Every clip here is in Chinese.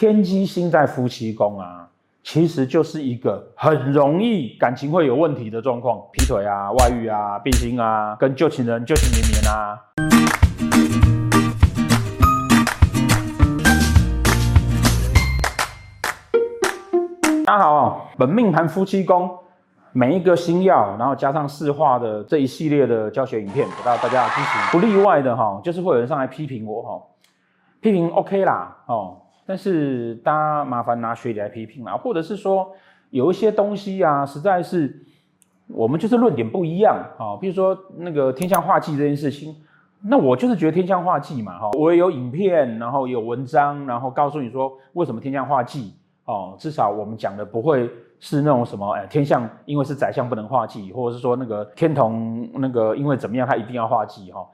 天机星在夫妻宫啊，其实就是一个很容易感情会有问题的状况，劈腿啊、外遇啊、变心啊、跟旧情人旧情绵绵啊。大家好，本命盘夫妻宫每一个星曜，然后加上四化的这一系列的教学影片，得到大家的支持。不例外的哈，就是会有人上来批评我哈，批评 OK 啦哦。但是大家麻烦拿学理来批评啊，或者是说有一些东西啊，实在是我们就是论点不一样啊。比如说那个天象化忌这件事情，那我就是觉得天象化忌嘛哈，我也有影片，然后有文章，然后告诉你说为什么天象化忌哦。至少我们讲的不会是那种什么哎天象因为是宰相不能化忌，或者是说那个天同那个因为怎么样他一定要化忌哈。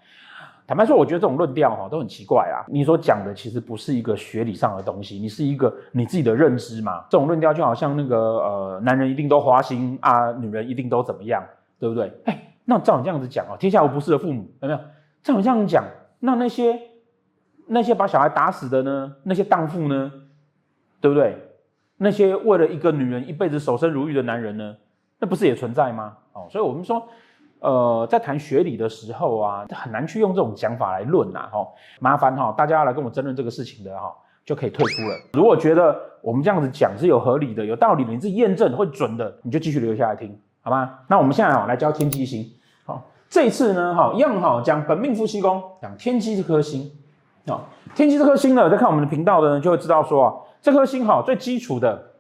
坦白说，我觉得这种论调哈都很奇怪啊。你所讲的其实不是一个学理上的东西，你是一个你自己的认知嘛。这种论调就好像那个呃，男人一定都花心啊，女人一定都怎么样，对不对？哎，那照你这样子讲啊，天下无不是的父母，有没有？照你这样讲，那那些那些把小孩打死的呢？那些荡妇呢？对不对？那些为了一个女人一辈子守身如玉的男人呢？那不是也存在吗？哦，所以我们说。呃，在谈学理的时候啊，很难去用这种讲法来论呐，哈，麻烦哈，大家要来跟我争论这个事情的哈，就可以退出了。如果觉得我们这样子讲是有合理的、有道理的，你自己验证会准的，你就继续留下来听，好吗？那我们现在啊，来教天机星，好，这一次呢，哈，一样哈，讲本命夫妻宫，讲天机这颗星，啊，天机这颗星呢，在看我们的频道的人就会知道说啊，这颗星哈，最基础的，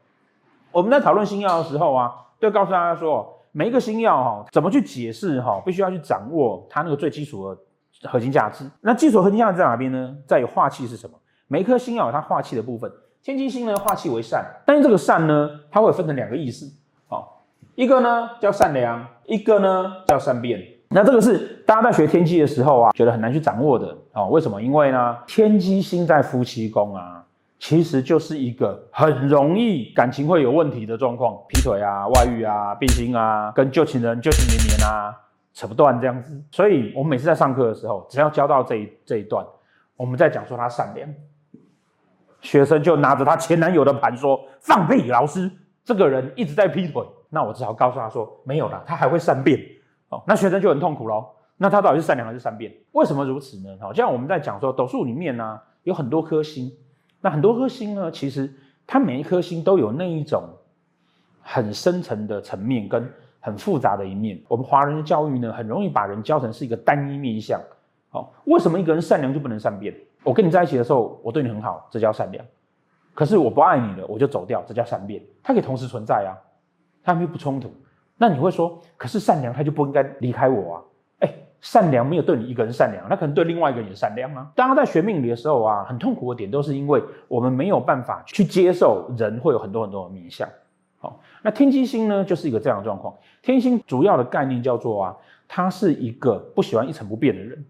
我们在讨论星曜的时候啊，就告诉大家说。每一个星曜哈，怎么去解释哈，必须要去掌握它那个最基础的核心价值。那基础核心价值在哪边呢？在于化气是什么？每一颗星曜它化气的部分。天机星呢，化气为善，但是这个善呢，它会分成两个意思。好，一个呢叫善良，一个呢叫善变。那这个是大家在学天机的时候啊，觉得很难去掌握的。哦，为什么？因为呢，天机星在夫妻宫啊。其实就是一个很容易感情会有问题的状况，劈腿啊、外遇啊、变心啊、跟旧情人旧情绵绵啊，扯不断这样子。所以我们每次在上课的时候，只要教到这一这一段，我们在讲说他善良，学生就拿着他前男友的盘说放屁，老师这个人一直在劈腿，那我只好告诉他说没有了，他还会善变。哦，那学生就很痛苦喽。那他到底是善良还是善变？为什么如此呢？好，像我们在讲说斗数里面呢、有很多颗星。那很多颗星呢，其实它每一颗星都有那一种很深层的层面跟很复杂的一面。我们华人的教育呢，很容易把人教成是一个单一面相。好，为什么一个人善良就不能善变？我跟你在一起的时候，我对你很好，这叫善良。可是我不爱你了，我就走掉，这叫善变。它可以同时存在啊，它们又不冲突。那你会说，可是善良它就不应该离开我啊？善良没有对你一个人善良，那可能对另外一个人也善良啊。大家在学命理的时候啊，很痛苦的点都是因为我们没有办法去接受人会有很多很多的面相。好，那天机星呢，就是一个这样的状况。天星主要的概念叫做啊，他是一个不喜欢一成不变的人，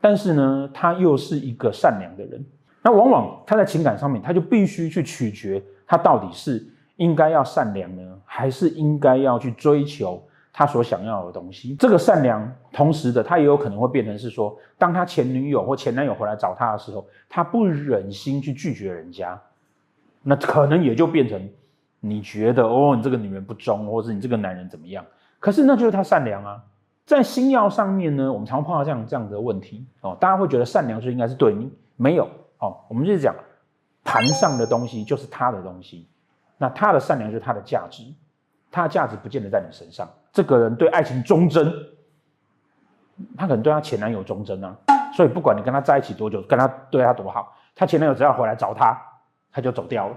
但是呢，他又是一个善良的人。那往往他在情感上面，他就必须去取决他到底是应该要善良呢，还是应该要去追求。他所想要的东西，这个善良，同时的他也有可能会变成是说，当他前女友或前男友回来找他的时候，他不忍心去拒绝人家，那可能也就变成你觉得哦，你这个女人不忠，或者你这个男人怎么样？可是那就是他善良啊。在星耀上面呢，我们常碰到这样这样的问题哦，大家会觉得善良就应该是对你没有哦，我们就是讲盘上的东西就是他的东西，那他的善良就是他的价值。他的价值不见得在你身上。这个人对爱情忠贞，他可能对他前男友忠贞啊。所以不管你跟他在一起多久，跟他对他多好，他前男友只要回来找他，他就走掉了，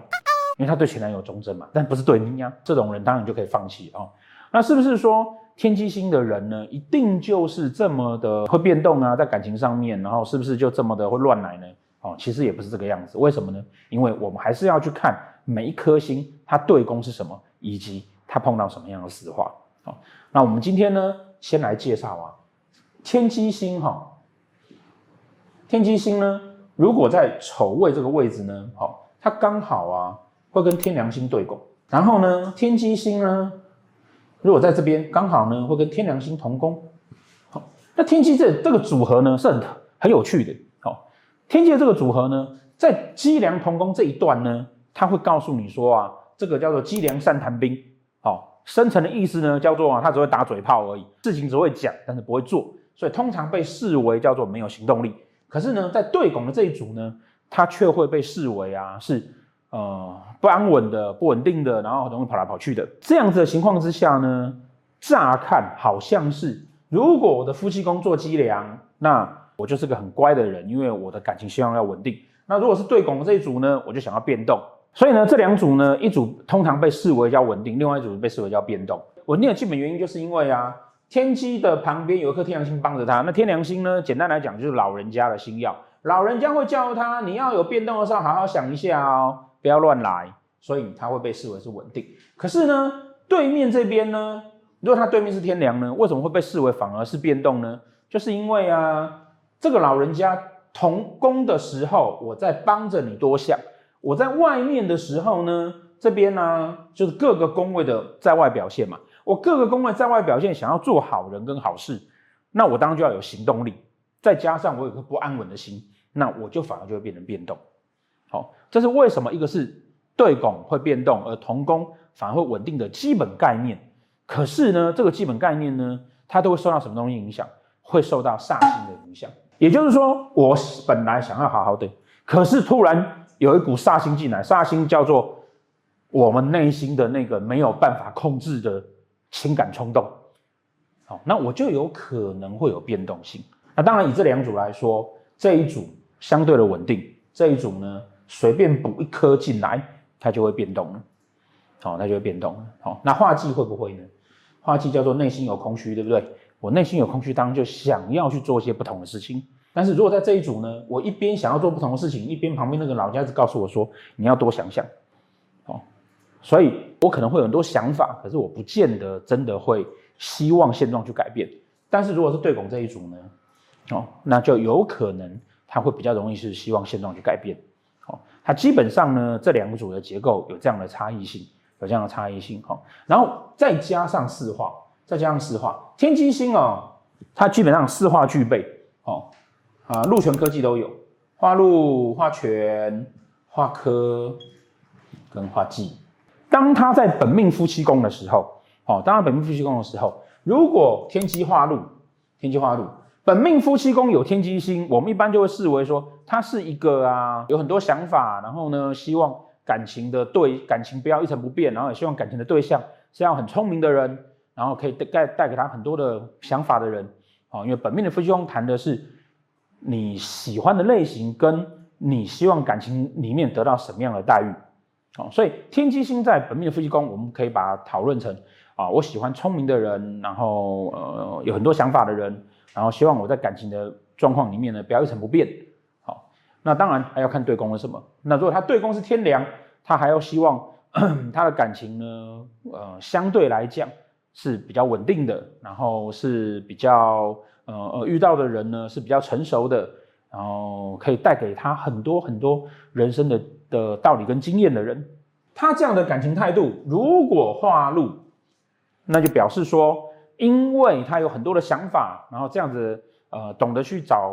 因为他对前男友忠贞嘛。但不是对你啊，这种人当然就可以放弃哦。那是不是说天机星的人呢，一定就是这么的会变动啊？在感情上面，然后是不是就这么的会乱来呢？哦，其实也不是这个样子。为什么呢？因为我们还是要去看每一颗星它对宫是什么，以及。他碰到什么样的死化？好，那我们今天呢，先来介绍啊，天机星哈，天机星呢，如果在丑位这个位置呢，好，它刚好啊会跟天梁星对拱，然后呢，天机星呢，如果在这边刚好呢会跟天梁星同宫，好，那天机这这个组合呢是很很有趣的，好，天机的这个组合呢，在机梁同宫这一段呢，他会告诉你说啊，这个叫做机梁善谈兵，哦，深层的意思呢叫做啊，他只会打嘴炮而已，事情只会讲，但是不会做，所以通常被视为叫做没有行动力。可是呢，在对拱的这一组呢，他却会被视为啊是呃不安稳的、不稳定的，然后很容易跑来跑去的。这样子的情况之下呢，乍看好像是，如果我的夫妻宫做积粮，那我就是个很乖的人，因为我的感情希望要稳定。那如果是对拱的这一组呢，我就想要变动。所以呢，这两组呢，一组通常被视为叫稳定，另外一组被视为叫变动。稳定的基本原因就是因为啊，天机的旁边有一颗天梁星帮着他。那天梁星呢，简单来讲就是老人家的星曜，老人家会教他，你要有变动的时候，好好想一下哦，不要乱来。所以他会被视为是稳定。可是呢，对面这边呢，如果他对面是天梁呢，为什么会被视为反而是变动呢？就是因为啊，这个老人家。同宫的时候，我在帮着你多想；我在外面的时候呢，这边呢就是各个宫位的在外表现嘛。我各个宫位在外表现，想要做好人跟好事，那我当然就要有行动力。再加上我有个不安稳的心，那我就反而就会变成变动。好，这是为什么？一个是对拱会变动，而同宫反而会稳定的基本概念。可是呢，这个基本概念呢，它都会受到什么东西影响？会受到煞星的影响。也就是说，我本来想要好好的，可是突然有一股煞星进来，煞星叫做我们内心的那个没有办法控制的情感冲动，好，那我就有可能会有变动性。那当然，以这两组来说，这一组相对的稳定，这一组呢，随便补一颗进来，它就会变动了，好，它就会变动了。好，那化忌会不会呢？化忌叫做内心有空虚，对不对？我内心有空虚，当然就想要去做一些不同的事情。但是如果在这一组呢，我一边想要做不同的事情，一边旁边那个老家子告诉我说：“你要多想想。”哦，所以我可能会有很多想法，可是我不见得真的会希望现状去改变。但是如果是对拱这一组呢，哦，那就有可能他会比较容易是希望现状去改变。哦，它基本上呢，这两组的结构有这样的差异性，有这样的差异性。哈，然后再加上四化。再加上四化，天机星哦，它基本上四化具备，啊，禄权科技都有，化禄、化权、化科跟化忌。当他在本命夫妻宫的时候，哦，当他本命夫妻宫的时候，如果天机化禄，天机化禄，本命夫妻宫有天机星，我们一般就会视为说，他是一个啊，有很多想法，然后呢，希望感情的对感情不要一成不变，然后也希望感情的对象是要很聪明的人。然后可以带带给他很多的想法的人，啊，因为本命的夫妻宫谈的是你喜欢的类型，跟你希望感情里面得到什么样的待遇，啊，所以天机星在本命的夫妻宫，我们可以把它讨论成啊，我喜欢聪明的人，然后呃有很多想法的人，然后希望我在感情的状况里面呢不要一成不变，好，那当然还要看对宫是什么，那如果他对宫是天梁，他还要希望 他的感情呢，呃相对来讲。是比较稳定的，然后是比较呃呃遇到的人呢是比较成熟的，然后可以带给他很多很多人生的的道理跟经验的人，他这样的感情态度，如果化禄，那就表示说，因为他有很多的想法，然后这样子呃懂得去找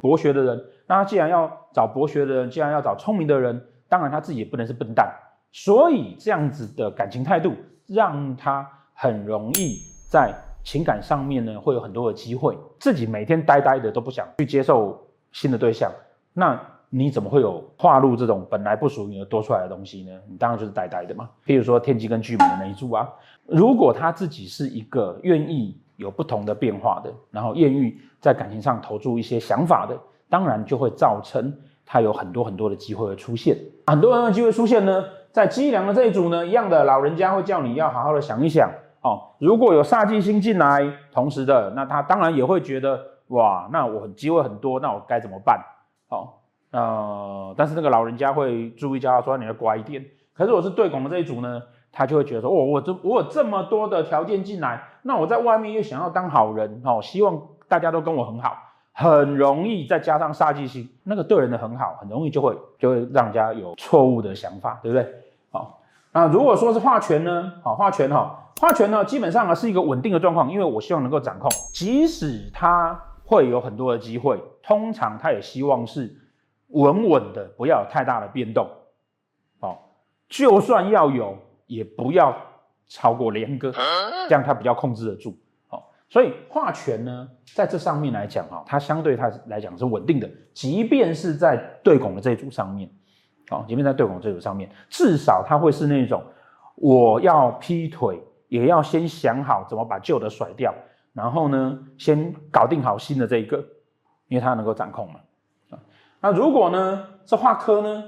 博学的人，那他既然要找博学的人，既然要找聪明的人，当然他自己也不能是笨蛋，所以这样子的感情态度让他。很容易在情感上面呢，会有很多的机会，自己每天呆呆的都不想去接受新的对象，那你怎么会有跨入这种本来不属于你的多出来的东西呢？你当然就是呆呆的嘛。譬如说天机跟巨门的那一组啊，如果他自己是一个愿意有不同的变化的，然后愿意在感情上投注一些想法的，当然就会造成他有很多很多的机会会出现。很多很多机会出现呢，在机梁的这一组呢，一样的老人家会叫你要好好的想一想。哦，如果有煞忌星进来，同时的，那他当然也会觉得，哇，那我机会很多，那我该怎么办？哦，呃，但是那个老人家会注意叫他说，你要乖一点。可是我是对拱的这一组呢，他就会觉得说，哦，我这我有这么多的条件进来，那我在外面又想要当好人，哦，希望大家都跟我很好，很容易再加上煞忌星，那个对人的很好，很容易就会就会让人家有错误的想法，对不对？好，那如果说是画权呢？好，画权哈。画权呢，基本上呢是一个稳定的状况，因为我希望能够掌控，即使它会有很多的机会，通常他也希望是稳稳的，不要有太大的变动。好，就算要有，也不要超过连歌，这样它比较控制得住。好，所以画权呢，在这上面来讲哈，它相对它来讲是稳定的，即便是在对拱的这一组上面，好，即便在对拱这组上面，至少它会是那种我要劈腿，也要先想好怎么把旧的甩掉，然后呢，先搞定好新的这一个，因为它能够掌控嘛。啊那如果呢是化科呢？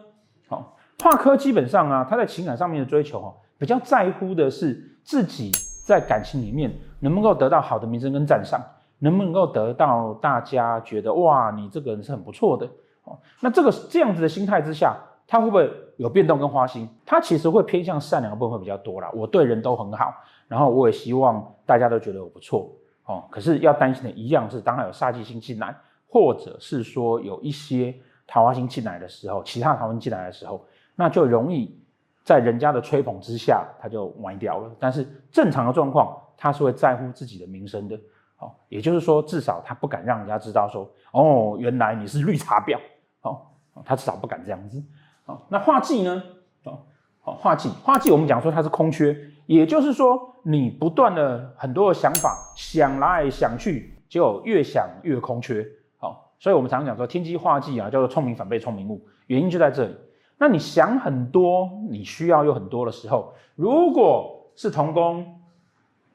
好，化科基本上啊，他在情感上面的追求哈，比较在乎的是自己在感情里面能不能够得到好的名声跟赞赏，能不能够得到大家觉得哇，你这个人是很不错的。哦，那这个这样子的心态之下，他会不会有变动跟花心？他其实会偏向善良的部分会比较多啦。我对人都很好，然后我也希望大家都觉得我不错。哦，可是要担心的一样是，当他有煞气星进来。或者是说有一些桃花星进来的时候，其他桃花星进来的时候，那就容易在人家的吹捧之下，他就歪掉了。但是正常的状况，他是会在乎自己的名声的。哦，也就是说，至少他不敢让人家知道说，哦，原来你是绿茶婊。哦，他至少不敢这样子。好，那化忌呢？好，好，化忌，化忌我们讲说它是空缺，也就是说，你不断的很多的想法想来想去，就越想越空缺。好所以，我们常常讲说，天机化忌啊，叫做聪明反被聪明误，原因就在这里。那你想很多，你需要有很多的时候，如果是同宫，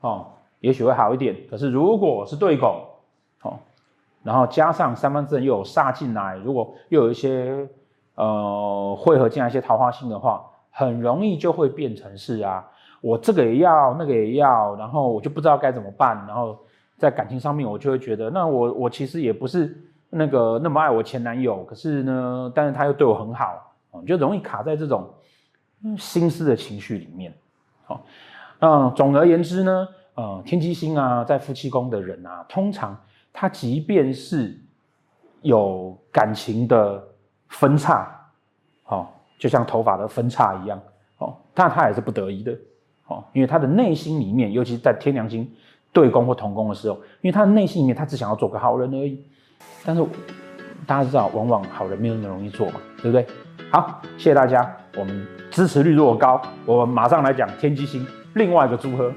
哦，也许会好一点。可是，如果是对拱，哦，然后加上三方四正又有煞进来，如果又有一些呃会合进来一些桃花星的话，很容易就会变成是啊，我这个也要，那个也要，然后我就不知道该怎么办。然后在感情上面，我就会觉得，那我我其实也不是。那个那么爱我前男友，可是呢，但是他又对我很好，哦，就容易卡在这种心思的情绪里面，好，那总而言之呢，呃，天机星啊，在夫妻宫的人啊，通常他即便是有感情的分叉，哦，就像头发的分叉一样，哦，但他也是不得已的，哦，因为他的内心里面，尤其是在天梁星对宫或同宫的时候，因为他的内心里面，他只想要做个好人而已。但是大家知道，往往好人没有那么容易做嘛，对不对？好，谢谢大家，我们支持率如果高，我们马上来讲天机星另外一个组合。